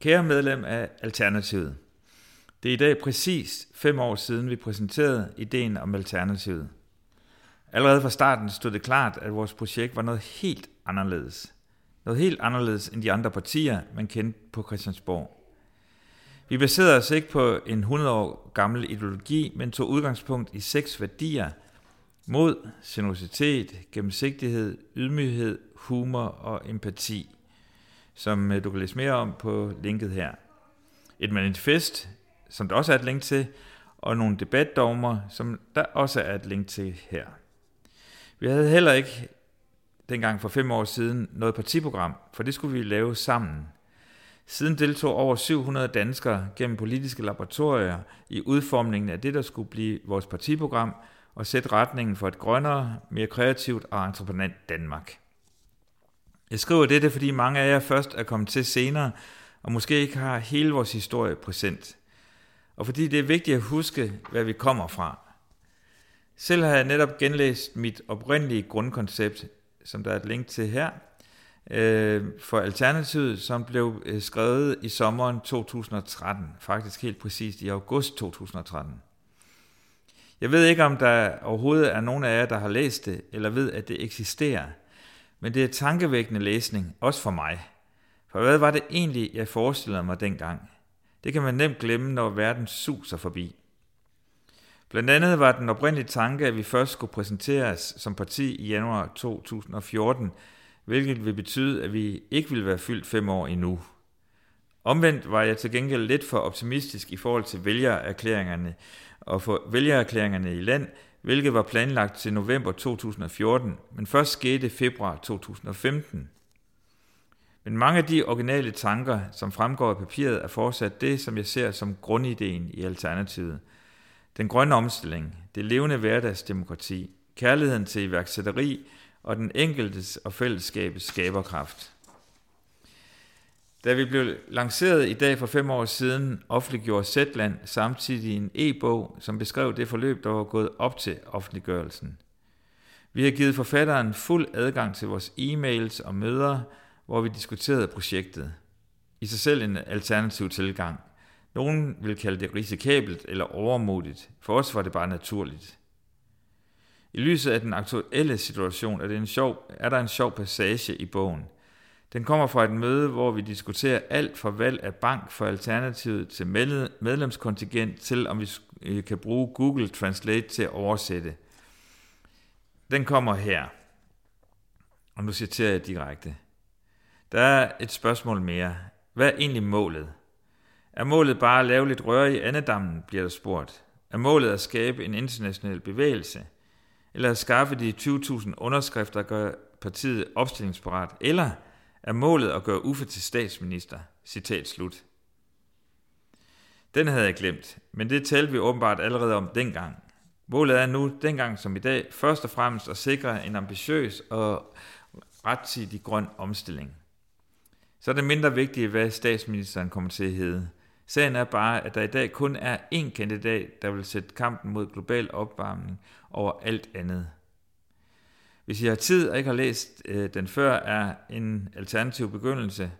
Kære medlem af Alternativet. Det er i dag præcis fem år siden, vi præsenterede ideen om Alternativet. Allerede fra starten stod det klart, at vores projekt var noget helt anderledes. Noget helt anderledes end de andre partier, man kendte på Christiansborg. Vi baserede os ikke på en 100 år gammel ideologi, men tog udgangspunkt i seks værdier. Mod, generositet, gennemsigtighed, ydmyghed, humor og empati, som øh, du kan læse mere om på linket her. Et manifest, som der også er et link til, og nogle debatdogmer, som der også er et link til her. Vi havde heller ikke dengang for fem år siden noget partiprogram, for det skulle vi lave sammen. Siden deltog over 700 danskere gennem politiske laboratorier i udformningen af det, der skulle blive vores partiprogram og sætte retningen for et grønnere, mere kreativt og entreprenant Danmark. Jeg skriver dette, fordi mange af jer først er kommet til senere, og måske ikke har hele vores historie præsent. Og fordi det er vigtigt at huske, hvad vi kommer fra. Selv har jeg netop genlæst mit oprindelige grundkoncept, som der er et link til her, øh, for Alternativet, som blev øh, skrevet i sommeren 2013, faktisk helt præcist i august 2013. Jeg ved ikke, om der overhovedet er nogen af jer, der har læst det, eller ved, at det eksisterer, men det er tankevækkende læsning, også for mig. For hvad var det egentlig, jeg forestillede mig dengang? Det kan man nemt glemme, når verden suser forbi. Blandt andet var den oprindelige tanke, at vi først skulle præsenteres som parti i januar 2014, hvilket vil betyde, at vi ikke ville være fyldt fem år endnu. Omvendt var jeg til gengæld lidt for optimistisk i forhold til vælgererklæringerne og for vælgererklæringerne i land, hvilket var planlagt til november 2014, men først skete februar 2015. Men mange af de originale tanker, som fremgår af papiret, er fortsat det, som jeg ser som grundideen i Alternativet. Den grønne omstilling, det levende hverdagsdemokrati, kærligheden til iværksætteri og den enkeltes og fællesskabets skaberkraft. Da vi blev lanceret i dag for fem år siden, offentliggjorde Zetland samtidig en e-bog, som beskrev det forløb, der var gået op til offentliggørelsen. Vi har givet forfatteren fuld adgang til vores e-mails og møder, hvor vi diskuterede projektet. I sig selv en alternativ tilgang. Nogen vil kalde det risikabelt eller overmodigt. For os var det bare naturligt. I lyset af den aktuelle situation er, det en sjov, er der en sjov passage i bogen. Den kommer fra et møde, hvor vi diskuterer alt fra valg af bank for alternativet til medlemskontingent til, om vi øh, kan bruge Google Translate til at oversætte. Den kommer her. Og nu citerer jeg direkte. Der er et spørgsmål mere. Hvad er egentlig målet? Er målet bare at lave lidt røre i andedammen, bliver der spurgt. Er målet at skabe en international bevægelse? Eller at skaffe de 20.000 underskrifter, der gør partiet opstillingsparat? Eller er målet at gøre Uffe til statsminister? Citat slut. Den havde jeg glemt, men det talte vi åbenbart allerede om dengang. Målet er nu, dengang som i dag, først og fremmest at sikre en ambitiøs og rettidig grøn omstilling så er det mindre vigtigt, hvad statsministeren kommer til at hedde. Sagen er bare, at der i dag kun er én kandidat, der vil sætte kampen mod global opvarmning over alt andet. Hvis I har tid og ikke har læst øh, den før, er en alternativ begyndelse,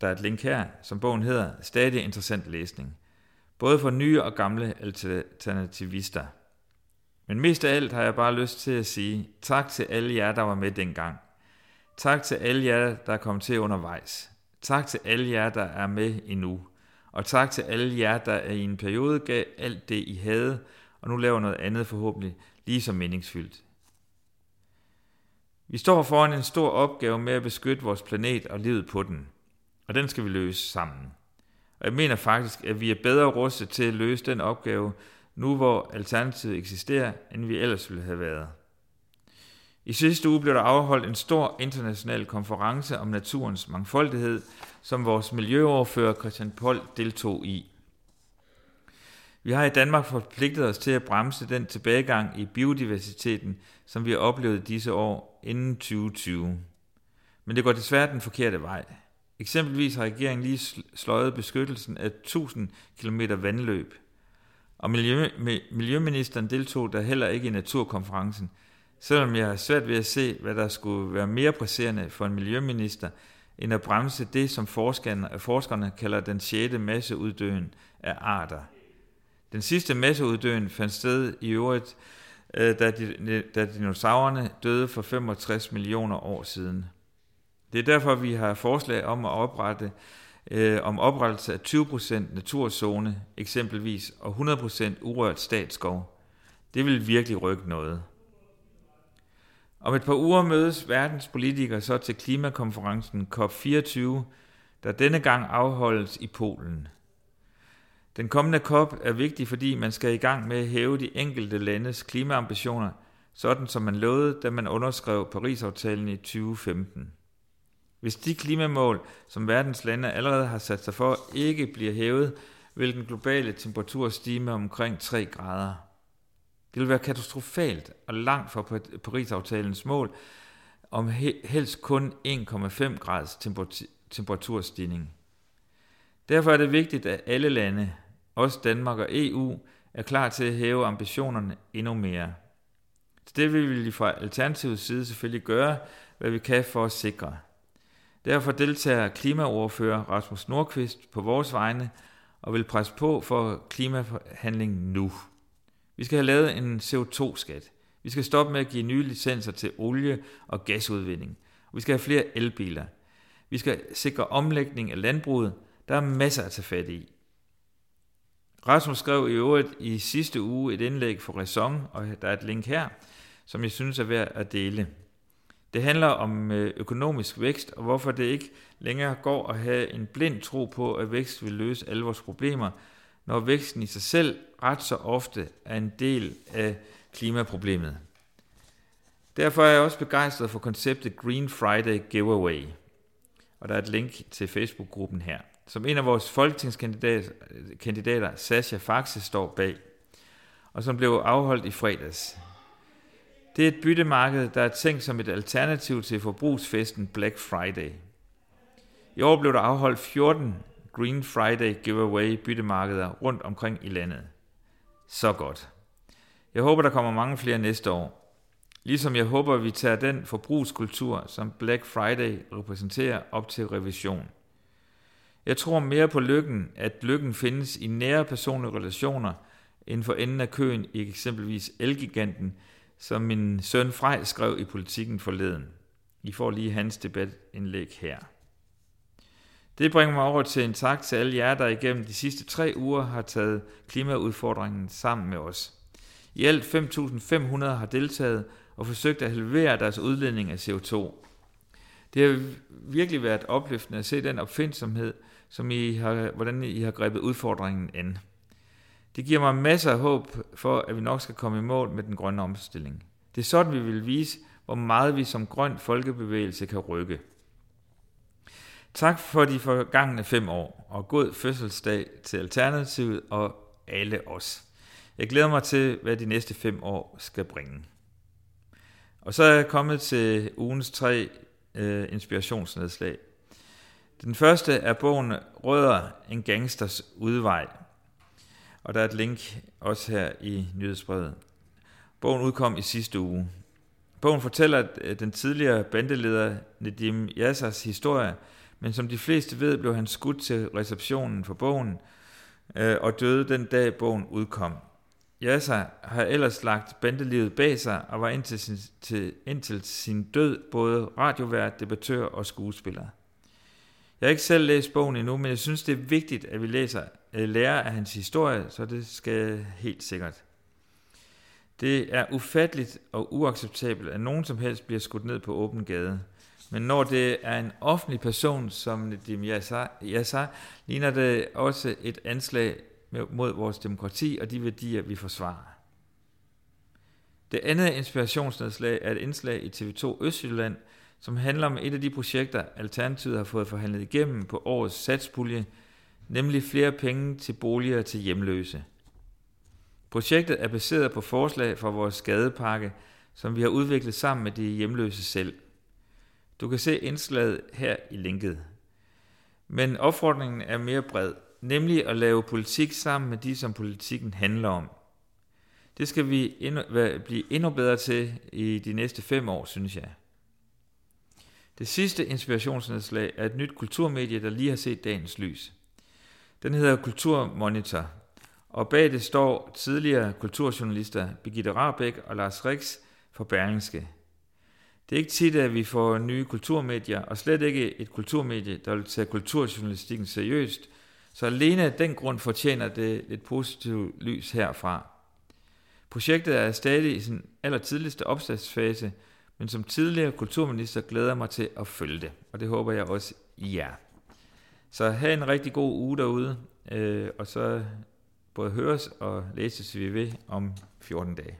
der er et link her, som bogen hedder, stadig interessant læsning. Både for nye og gamle alternativister. Men mest af alt har jeg bare lyst til at sige tak til alle jer, der var med dengang – Tak til alle jer, der er kommet til undervejs. Tak til alle jer, der er med endnu. Og tak til alle jer, der i en periode gav alt det, I havde, og nu laver noget andet forhåbentlig lige så meningsfyldt. Vi står foran en stor opgave med at beskytte vores planet og livet på den, og den skal vi løse sammen. Og jeg mener faktisk, at vi er bedre rustet til at løse den opgave, nu hvor alternativet eksisterer, end vi ellers ville have været. I sidste uge blev der afholdt en stor international konference om naturens mangfoldighed, som vores miljøoverfører Christian Pold deltog i. Vi har i Danmark forpligtet os til at bremse den tilbagegang i biodiversiteten, som vi har oplevet disse år inden 2020. Men det går desværre den forkerte vej. Eksempelvis har regeringen lige sløjet beskyttelsen af 1000 km vandløb. Og miljø, miljøministeren deltog der heller ikke i naturkonferencen, selvom jeg har svært ved at se, hvad der skulle være mere presserende for en miljøminister, end at bremse det, som forskerne, forskerne kalder den sjette masseuddøen af arter. Den sidste masseuddøen fandt sted i øvrigt, øh, da, da dinosaurerne døde for 65 millioner år siden. Det er derfor, vi har forslag om at oprette øh, om oprettelse af 20% naturzone eksempelvis og 100% urørt statsskov. Det vil virkelig rykke noget. Om et par uger mødes verdens politikere så til klimakonferencen COP24, der denne gang afholdes i Polen. Den kommende COP er vigtig, fordi man skal i gang med at hæve de enkelte landes klimaambitioner, sådan som man lovede, da man underskrev Paris-aftalen i 2015. Hvis de klimamål, som verdens lande allerede har sat sig for, ikke bliver hævet, vil den globale temperatur stige med omkring 3 grader. Det vil være katastrofalt og langt fra Paris-aftalens mål om helst kun 1,5 graders temperaturstigning. Derfor er det vigtigt, at alle lande, også Danmark og EU, er klar til at hæve ambitionerne endnu mere. Så det vil vi fra Alternativets side selvfølgelig gøre, hvad vi kan for at sikre. Derfor deltager klimaordfører Rasmus Nordqvist på vores vegne og vil presse på for klimaforhandling nu. Vi skal have lavet en CO2-skat. Vi skal stoppe med at give nye licenser til olie- og gasudvinding. Vi skal have flere elbiler. Vi skal sikre omlægning af landbruget. Der er masser at tage fat i. Rasmus skrev i øvrigt i sidste uge et indlæg for Raison, og der er et link her, som jeg synes er værd at dele. Det handler om øh, økonomisk vækst, og hvorfor det ikke længere går at have en blind tro på, at vækst vil løse alle vores problemer, når væksten i sig selv ret så ofte er en del af klimaproblemet. Derfor er jeg også begejstret for konceptet Green Friday Giveaway. Og der er et link til Facebook-gruppen her, som en af vores folketingskandidater, Sasha Faxe, står bag, og som blev afholdt i fredags. Det er et byttemarked, der er tænkt som et alternativ til forbrugsfesten Black Friday. I år blev der afholdt 14 Green Friday giveaway byttemarkeder rundt omkring i landet. Så godt. Jeg håber, der kommer mange flere næste år. Ligesom jeg håber, at vi tager den forbrugskultur, som Black Friday repræsenterer, op til revision. Jeg tror mere på lykken, at lykken findes i nære personlige relationer, end for enden af køen i eksempelvis Elgiganten, som min søn Frej skrev i politikken forleden. I får lige hans debatindlæg her. Det bringer mig over til en tak til alle jer, der igennem de sidste tre uger har taget klimaudfordringen sammen med os. I alt 5.500 har deltaget og forsøgt at halvere deres udledning af CO2. Det har virkelig været opløftende at se den opfindsomhed, som I har, hvordan I har grebet udfordringen an. Det giver mig masser af håb for, at vi nok skal komme i mål med den grønne omstilling. Det er sådan, vi vil vise, hvor meget vi som grøn folkebevægelse kan rykke. Tak for de forgangne fem år, og god fødselsdag til Alternativet og alle os. Jeg glæder mig til, hvad de næste fem år skal bringe. Og så er jeg kommet til ugens tre øh, inspirationsnedslag. Den første er bogen Rødder, en gangsters udvej. Og der er et link også her i nyhedsbrevet. Bogen udkom i sidste uge. Bogen fortæller øh, den tidligere bandeleder Nedim Yassas historie, men som de fleste ved, blev han skudt til receptionen for bogen øh, og døde den dag bogen udkom. Yasser har ellers lagt bandelivet bag sig og var indtil sin, til, indtil sin død både radiovært, debattør og skuespiller. Jeg har ikke selv læst bogen endnu, men jeg synes, det er vigtigt, at vi læser, lærer af hans historie, så det skal helt sikkert. Det er ufatteligt og uacceptabelt, at nogen som helst bliver skudt ned på åben gade. Men når det er en offentlig person, som Nedim Yassar, ligner det også et anslag mod vores demokrati og de værdier, vi forsvarer. Det andet inspirationsnedslag er et indslag i TV2 Østjylland, som handler om et af de projekter, Alternativet har fået forhandlet igennem på årets satspulje, nemlig flere penge til boliger til hjemløse. Projektet er baseret på forslag fra vores skadepakke, som vi har udviklet sammen med de hjemløse selv. Du kan se indslaget her i linket. Men opfordringen er mere bred, nemlig at lave politik sammen med de, som politikken handler om. Det skal vi endnu, blive endnu bedre til i de næste fem år, synes jeg. Det sidste inspirationsnedslag er et nyt kulturmedie, der lige har set dagens lys. Den hedder Kulturmonitor, og bag det står tidligere kulturjournalister Birgitte Rabeck og Lars Rix fra Berlingske. Det er ikke tit, at vi får nye kulturmedier, og slet ikke et kulturmedie, der vil tage kulturjournalistikken seriøst, så alene af den grund fortjener det et positivt lys herfra. Projektet er stadig i sin allertidligste opstartsfase, men som tidligere kulturminister glæder mig til at følge det, og det håber jeg også I er. Så have en rigtig god uge derude, øh, og så både høres og læses vi ved om 14 dage.